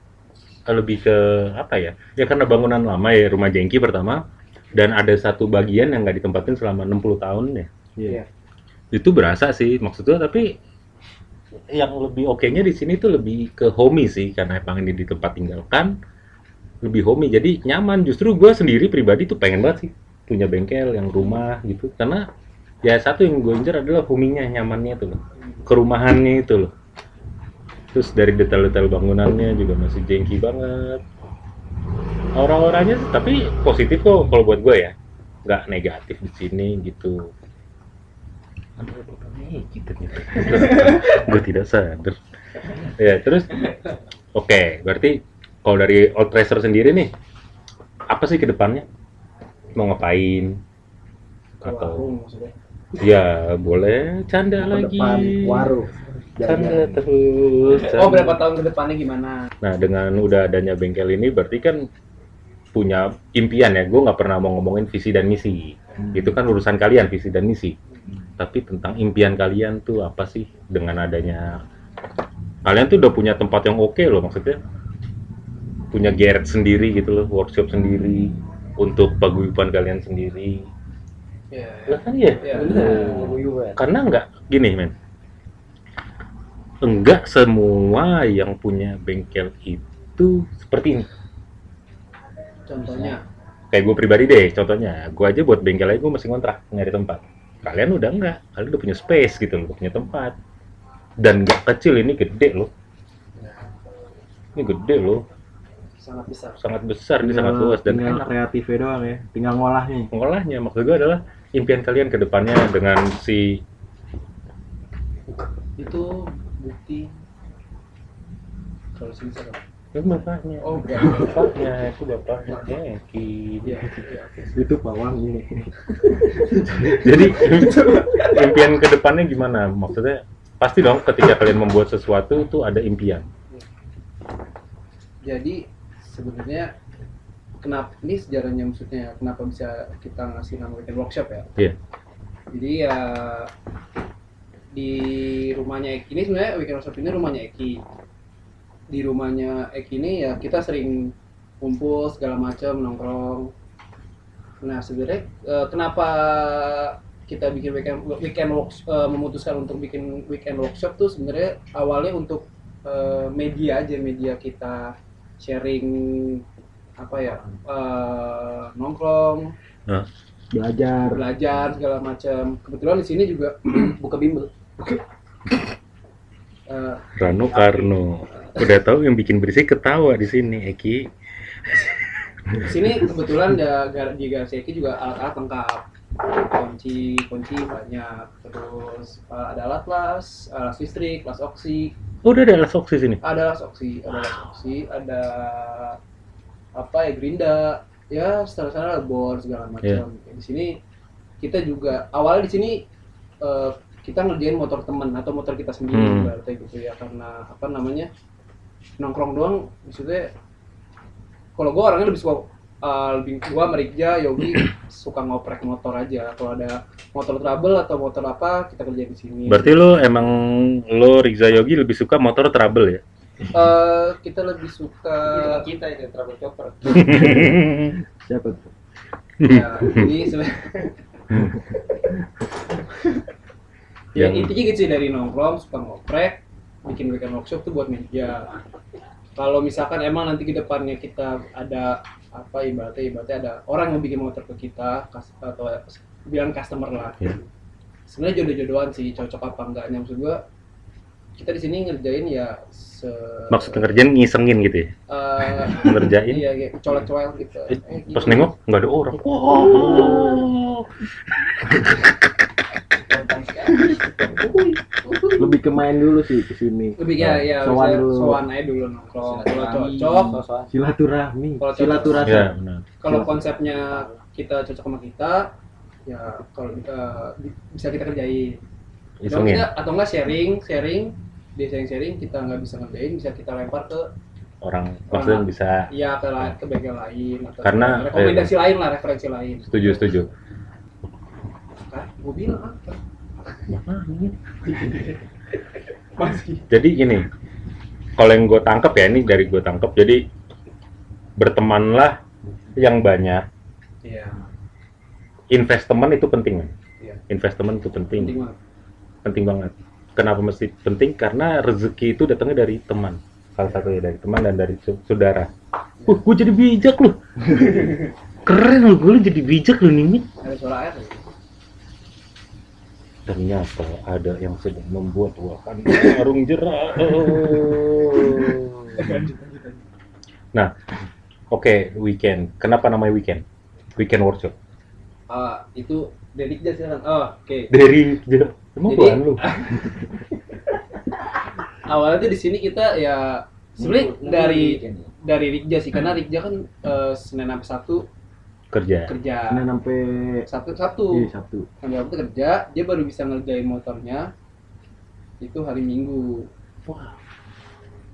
lebih ke apa ya? Ya karena bangunan lama ya rumah jengki pertama dan ada satu bagian yang nggak ditempatin selama 60 tahun ya. Iya. itu berasa sih maksudnya tapi yang lebih oke-nya di sini tuh lebih ke homey sih karena emang ini di tempat tinggalkan lebih homey. Jadi nyaman. Justru gue sendiri pribadi tuh pengen banget sih punya bengkel yang rumah gitu. Karena ya satu yang gue incer adalah homey-nya nyamannya tuh loh. Kerumahannya itu loh terus dari detail-detail bangunannya juga masih jengki banget. Orang-orangnya tapi positif kok kalau buat gue ya. Nggak negatif di sini gitu. Aduh, gitu nih. gue tidak sadar. Ya terus oke berarti kalau dari old tracer sendiri nih apa sih ke depannya? Mau ngapain? Atau warung maksudnya. ya boleh canda lagi. Depan? Warung. Tanda terus. Oh berapa tahun ke depannya gimana? Nah, dengan udah adanya bengkel ini berarti kan punya impian ya. Gue nggak pernah mau ngomongin visi dan misi. Itu kan urusan kalian visi dan misi. Tapi tentang impian kalian tuh apa sih dengan adanya kalian tuh udah punya tempat yang oke loh maksudnya. Punya garage sendiri gitu loh, workshop sendiri untuk paguyuban kalian sendiri. Ya. Lah kan ya? Ya, Paguyuban. Karena nggak gini men, enggak semua yang punya bengkel itu seperti ini. Contohnya. Kayak gue pribadi deh, contohnya, gue aja buat bengkel aja gue masih ngontrak nyari tempat. Kalian udah enggak, kalian udah punya space gitu loh, punya tempat. Dan nggak kecil ini gede loh. Ini gede loh, sangat besar. sangat besar, ini sangat luas dan enak. kreatifnya doang ya tinggal ngolahnya Pengolahnya, maksud gue adalah impian kalian ke depannya dengan si Itu bukti kalau sini serem. itu bapaknya. Oh, bapaknya itu bapaknya Eki. Iya, iya. itu pawangnya Jadi impian ke depannya gimana? Maksudnya pasti dong ketika kalian membuat sesuatu itu ada impian. Jadi sebenarnya kenapa ini sejarahnya maksudnya kenapa bisa kita ngasih nama weekend workshop ya? Iya. Jadi ya di rumahnya Eki ini sebenarnya weekend workshop ini rumahnya Eki. Di rumahnya Eki ini ya kita sering kumpul segala macam nongkrong. Nah sebenarnya eh, kenapa kita bikin weekend weekend works- eh, memutuskan untuk bikin weekend workshop tuh sebenarnya awalnya untuk eh, media aja media kita sharing apa ya eh, nongkrong belajar belajar segala macam kebetulan di sini juga buka bimbel Eh, Rano Karno. Udah tahu yang bikin berisik ketawa di sini Eki. di sini kebetulan ya di garasi Eki juga alat-alat lengkap kunci kunci banyak terus eh, ada alat las alat listrik las oksi Oh, udah ada alas oksi sini. ada las oksi ada las oksi ada apa ya gerinda ya secara ada bor segala macam di sini kita juga awalnya di sini eh, kita ngerjain motor temen atau motor kita sendiri Hmm. berarti gitu ya karena apa namanya nongkrong doang maksudnya kalau gua orangnya lebih suka eh, lebih gua sama Rigja, Yogi suka ngoprek motor aja kalau ada motor trouble atau motor apa kita kerjain di sini Berarti lo emang lo Riza Yogi lebih suka motor trouble ya? Eh, kita lebih suka kita itu trouble chopper siapa tuh ya ini sebenarnya ya Yang- intinya gitu sih dari nongkrong suka ngoprek bikin weekend workshop tuh buat media kalau misalkan emang nanti ke depannya kita ada apa ibaratnya ibaratnya ada orang yang bikin motor ke kita atau bilang customer lah Ya. sebenarnya jodoh-jodohan sih cocok apa enggaknya maksud gua kita di sini ngerjain ya se Maksud ngerjain ngisengin gitu ya? eh, Ngerjain? iya kayak colek-colek gitu Eh, Eh, Pas gitu. nengok nggak ada orang. Wow. Lebih ke main dulu sih ke sini. Lebih ya ya misalnya dulu. sowan aja dulu nongkrong. Kalau cocok silaturahmi. Kalau silaturahmi. Ya, kalau konsepnya kita cocok sama kita ya kalau kita bi- bisa kita kerjain. Atau Isengin. kita atau enggak sharing sharing. Dia sharing sharing kita nggak bisa ngerjain bisa kita lempar ke Orang maksudnya bisa. Ya ke ke bengkel lain atau Karena- rekomendasi lain lah referensi lain. setuju setuju. kan gue bilang apa Jadi gini, kalau yang gue tangkep ya ini dari gue tangkep, jadi bertemanlah yang banyak. iya Investment itu penting. Iya. Investment itu penting, penting banget penting banget. Kenapa mesti penting? Karena rezeki itu datangnya dari teman. Salah satunya dari teman dan dari saudara. Wah, gue jadi bijak loh. Keren loh, gue jadi bijak loh nih. Ada suara air. Ternyata ada yang sedang membuat wakan warung jerak. Nah, oke weekend. Kenapa namanya weekend? Weekend workshop. Ah, itu dari silakan. Oh, oke. Dari emang Jadi- bukan lu. Awalnya tuh di sini kita ya sebenarnya dari dari Rikja sih karena Rikja kan eh, Senin sampai Sabtu Kerja. kerja. Senin sampai Sabtu Sabtu. iya Sabtu Sampai Sabtu kerja, dia baru bisa ngerjain motornya itu hari Minggu.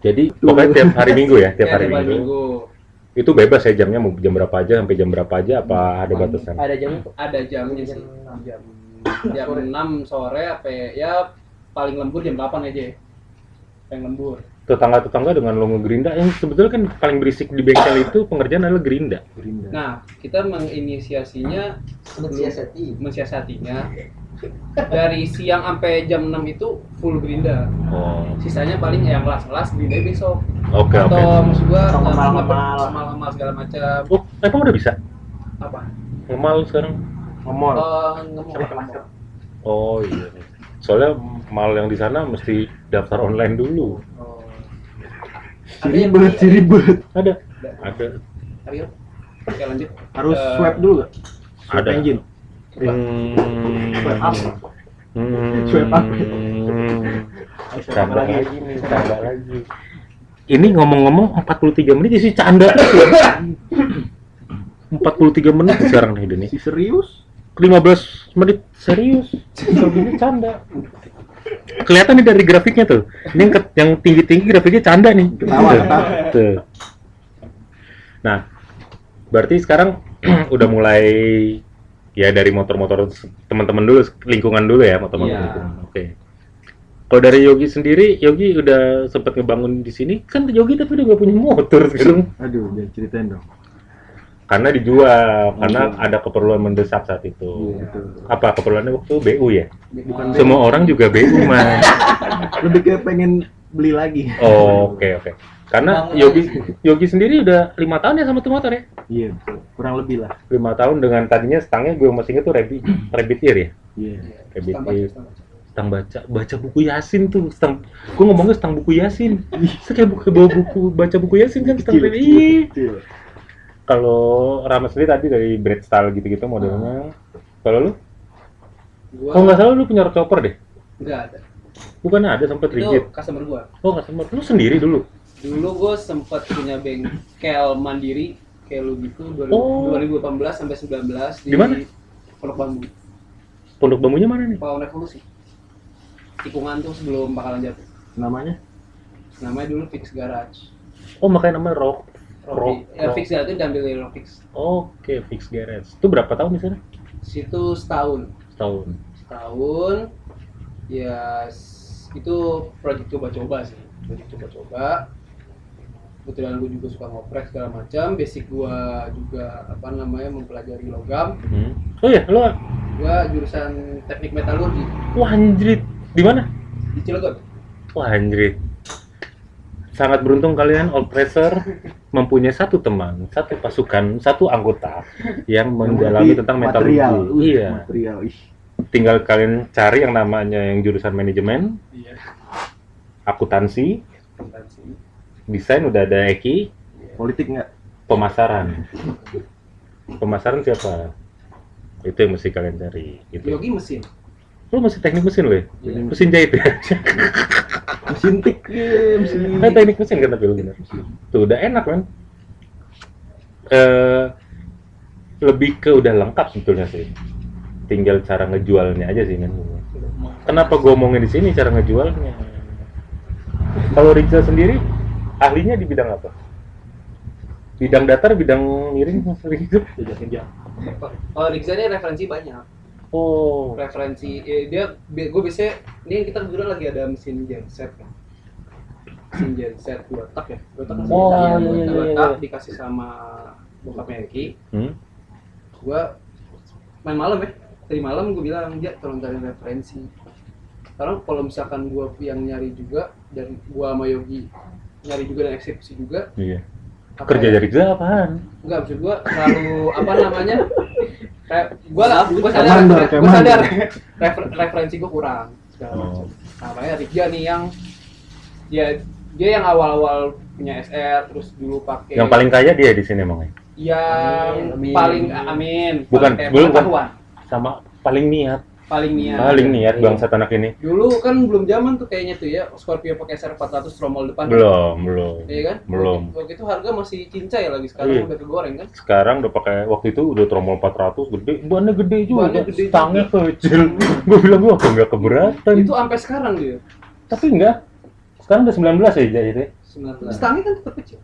Jadi pokoknya tiap hari Minggu ya, tiap Ya, hari minggu. Minggu. Itu bebas ya jamnya mau jam berapa aja sampai jam berapa aja apa ada batasan? Ada jam Ada jamnya sih. Jam jam 6 sore apa ya paling lembur jam 8 aja. Yang lembur. Tetangga-tetangga dengan lo ngegerinda yang sebetulnya kan paling berisik di bengkel itu pengerjaan adalah gerinda. Gerinda. Nah, kita menginisiasinya mensiasati. mensiasatinya dari siang sampai jam 6 itu full gerinda. Oh, Sisanya paling yang kelas-kelas gerinda besok. oke oke. Atau maksud gua ngemal-ngemal. nggak- ngemal-ngemal segala macam. Oh, emang udah bisa? Apa? Ngemal sekarang? Ngomol. Eh, ngemol. Oh iya. Soalnya mal yang di sana mesti daftar online dulu. Oh. Si ribet, si ribet. Ada? Ada. Ayo. Oke lanjut. Harus Eh, swab dulu gak? Swab ada. engine. Hmm. Swab up. Hmm. Up. Lagi. Ini ngomong-ngomong 43 menit isi canda. 43 menit sekarang nih Denny. Si serius? 15 menit serius. Selebihnya canda. Kelihatan nih dari grafiknya tuh. Ini yang, yang tinggi-tinggi grafiknya canda nih. Ketawa, ketawa. Tuh. Nah, berarti sekarang udah mulai ya dari motor-motor teman-teman dulu, lingkungan dulu ya, motor-motor lingkungan. Oke. Kalau dari Yogi sendiri, Yogi udah sempat ngebangun di sini, kan Yogi tapi udah gak punya motor sekarang. Aduh, jangan ceritain dong. Karena dijual, karena ada keperluan mendesak saat itu. Iya, betul. Apa keperluannya waktu itu BU ya? Bukan Semua orang juga BU, man. Lebih kayak pengen beli lagi. Oh, Oke, oke. Karena Yogi Yogi sendiri udah lima tahun ya sama tuh motor ya? Iya, betul. Kurang lebih lah. lima tahun dengan tadinya stangnya gue masih inget tuh rabbit rabbit ear ya Iya. rabbit Tambah, ear stang baca baca buku yasin tuh stang gue ngomongnya stang buku yasin Itu kayak buku bawa buku baca buku yasin kan stang Kecil, rabbit kecil, Ih. kecil. Kalau Rama sendiri tadi dari bread style gitu-gitu modelnya kalau lu Gua kalau nggak salah lu punya chopper deh nggak ada. bukan ada sempet rigid Itu customer gua. oh nggak sempet lu sendiri dulu Dulu gua sempat punya bengkel mandiri kayak lu gitu 2000 Oh. 2018 sampai 19 di, Di mana? Pondok Bambu. pondok bambunya mana nih Pohon Revolusi. Tikungan tuh sebelum bakalan jatuh. Namanya? Namanya dulu Fix Garage. oh makanya namanya rock Rock, ya. Fix Garage itu diambil dari Rock Fix. oke fix garage itu berapa tahun di sana Situ setahun. setahun Setahun ya itu project coba-coba sih. Project coba-coba. Kebetulan gue juga suka ngoprek segala macam. Basic gua juga apa namanya mempelajari logam. Hmm. oh ya lu Gua jurusan teknik metalurgi wah anjrit di mana di Cilegon. Wah anjrit. Sangat beruntung kalian Old Pressure mempunyai satu teman, satu pasukan, satu anggota yang mendalami tentang material. Iya. Material. Tinggal kalian cari yang namanya yang jurusan manajemen, Iya. akuntansi, Akuntansi. desain udah ada Eki, Politik nggak? pemasaran. Pemasaran siapa? Itu yang mesti kalian cari. Gitu. Yogi mesin. Lu masih teknik mesin loh ya? Iya. Mesin jahit ya? Mesin tik. Iya, mesin. Kan teknik mesin kan tapi lu bener. Tuh udah enak kan? Eh lebih ke udah lengkap sebetulnya sih. Tinggal cara ngejualnya aja sih kan. Kenapa gua ngomongin di sini cara ngejualnya? Kalau Rizal sendiri ahlinya di bidang apa? Bidang datar, bidang miring, Mas Rizal? Kalau Rigza ini referensi banyak. Oh, Referensi eh, dia gue biasanya ini kita kebetulan lagi ada mesin genset kan. Mesin genset dua tak ya. Dua tak mesin Oh, iya, dua, iya, dua iya, tak iya. dikasih sama bokapnya Eki. hmm? Gua main malam ya. Tadi malam gue bilang dia tolong cari referensi. Sekarang kalau misalkan gua yang nyari juga dan gua sama Yogi nyari juga dan eksekusi juga Iya. apa Kerja ya? dari Rizal apaan? Enggak, maksud gua terlalu apa namanya? Gua lah, gua sadar, gua sadar refer- referensi gua kurang segala Oh. macam. Nah, makanya Rigia nih yang dia dia yang awal-awal punya SR terus dulu pakai Yang paling kaya dia di sini emangnya? yang Amin. paling amin Bukan, belum, pengetahuan. Sama paling niat. Paling niat Paling niat Iya. bangsat anak ini. dulu kan belum zaman tuh kayaknya tuh ya Scorpio pakai SR 400 tromol depan Belum, belum. Iya kan? Belum. Waktu, waktu itu harga masih cincai lagi sekarang Iya. udah kegoreng kan? Sekarang udah pakai waktu itu udah tromol 400 gede, bannya gede juga. Bannya gede Stangnya kecil. Gua bilang gua kok nggak keberatan. Itu sampai sekarang dia. Tapi enggak. Sekarang udah 19 ya jadi itu. ya. 19. Stangnya kan tetap kecil.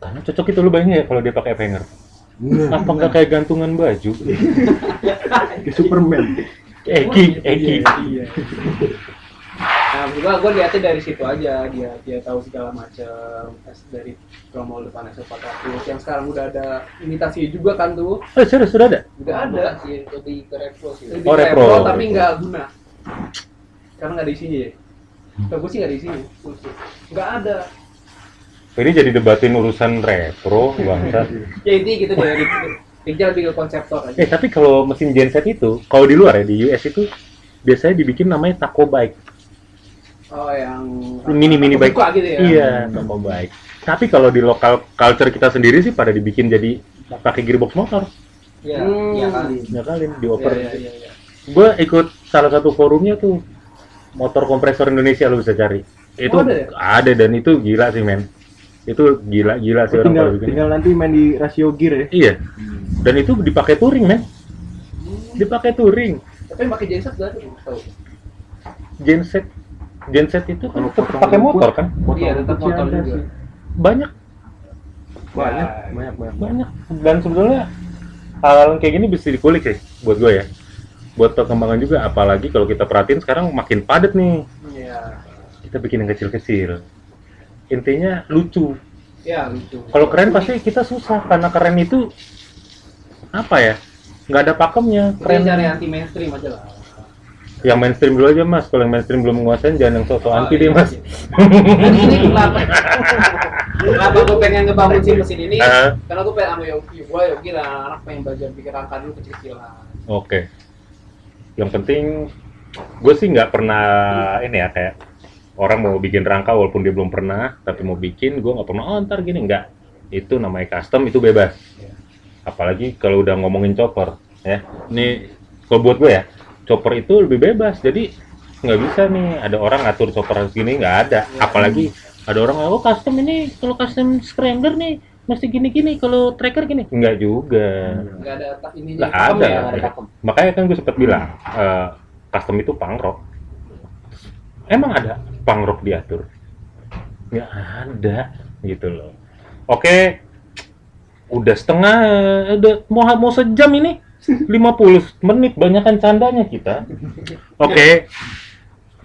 Karena cocok itu lu bayangin ya kalau dia pakai hanger. Apa enggak kayak gantungan baju? Kayak Superman. Eki, Eki. Iya. Nah, gua gua lihatnya dari situ aja dia dia tahu segala macam dari promo depan S400 yang sekarang udah ada imitasi juga kan tuh Oh, serius sudah ada? udah ada Sih, lebih ke repro sih. lebih Oh, repro. Pro, tapi nggak guna karena nggak ada isinya ya Kalau gue sih nggak ada isinya nggak ada Ini jadi debatin urusan retro, bangsa. ya ini gitu deh Tinggal lebih ke konseptor aja Eh, tapi kalau mesin genset itu, kalau di luar ya, di US itu biasanya dibikin namanya taco bike. oh yang Mini-mini bike. Buka gitu ya Iya, taco bike. Tapi kalau di lokal culture kita sendiri sih pada dibikin jadi pakai gearbox motor. Iya, Hmm. iya kali. Ya kali dioper. iya, iya, iya. Gue ikut salah satu forumnya tuh motor kompresor Indonesia lu bisa cari. Itu Oh, ada ya? ada dan itu gila sih men. Itu gila-gila sih Oh, orang tinggal kalau bikin. tinggal nanti main di rasio gear ya. Iya. Dan itu dipakai touring men. Dipakai touring. tapi pakai genset gak tahu Genset genset itu kan tetap pakai motor kan. Iya, tetap motor juga. sih. Banyak Banyak, Ya, banyak, banyak. banyak dan sebetulnya hal kayak gini bisa dikulik sih buat gue ya. Buat perkembangan juga apalagi kalau kita perhatiin sekarang makin padat nih. iya Kita bikin yang kecil-kecil. Intinya lucu. ya lucu Kalau keren pasti kita susah karena keren itu apa ya? nggak ada pakemnya. keren cari anti mainstream aja lah yang mainstream dulu aja mas. Kalau yang mainstream belum menguasain jangan yang sosok Oh, anti iya, deh mas. iya. Ini kenapa? kenapa gue pengen ngebangun si mesin ini? Ah. Karena gue pengen sama Yogi, gue Yogi lah anak pengen belajar bikin rangka dulu kecil-kecilan. Oke. Yang penting gue sih nggak pernah ini ya kayak orang mau bikin rangka walaupun dia belum pernah tapi mau bikin gue nggak pernah oh ntar gini. Nggak. Itu namanya custom itu bebas. Apalagi kalau udah ngomongin chopper ya. Ini kalau buat gue ya chopper itu lebih bebas. Jadi nggak bisa nih ada orang ngatur chopper harus gini nggak ada. Apalagi ada orang oh custom ini kalau custom scrambler nih mesti gini-gini kalau tracker gini. Nggak juga. Nggak ada ini Nggak ada. ya, ada makanya kan gue sempat bilang eh, custom itu punk rock emang ada punk rock diatur? Nggak ada gitu loh. Oke udah setengah udah mau mau sejam ini. 50 menit banyakan candanya kita. Oke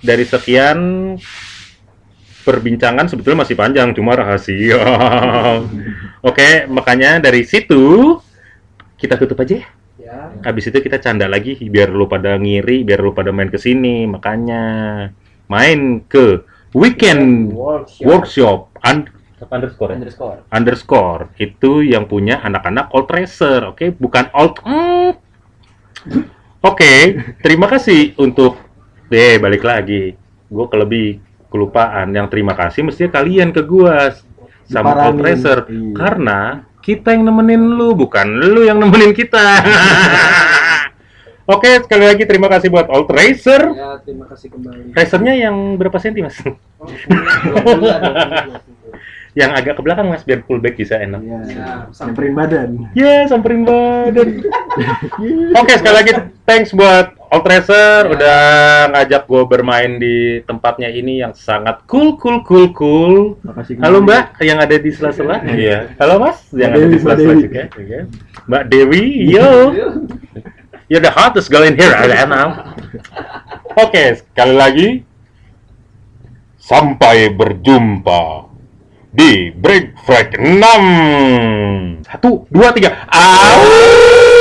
dari sekian perbincangan sebetulnya masih panjang cuma rahasia. Oke makanya dari situ kita tutup aja ya. Ya, Habis itu kita canda lagi biar lu pada ngiri, biar lu pada main ke sini. Makanya main ke weekend Workshop. workshop un- underscore ya? Underscore. underscore itu yang punya anak-anak old racer, oke? Bukan old. mm. Oke, terima kasih untuk deh balik lagi. Gue kelebih kelupaan. Yang terima kasih mestinya kalian ke gua sama old Diparanin. racer Iya. karena kita yang nemenin lu, bukan lu yang nemenin kita. Oke, sekali lagi terima kasih buat Old Racer. ya terima kasih kembali. Racernya yang berapa senti, Mas? Oh, 20 lah, 20, 20. yang agak ke belakang, Mas, biar pullback bisa enak. Iya. Ya, Samperin badan. Ya, samperin badan. Oke, sekali lagi thanks buat Old Racer Ya. udah ngajak gue bermain di tempatnya ini yang sangat cool, cool, cool, cool. Makasih. Halo Mbak, yang ada di sela-sela. Iya. Halo Mas, yang ada Mbak di Dewi, Mbak sela-sela juga. Oke. Mbak Dewi, yo. You're the hottest girl in here right now. Oke, sekali lagi. Sampai berjumpa di Break Freak 6. Satu, dua, tiga. Au!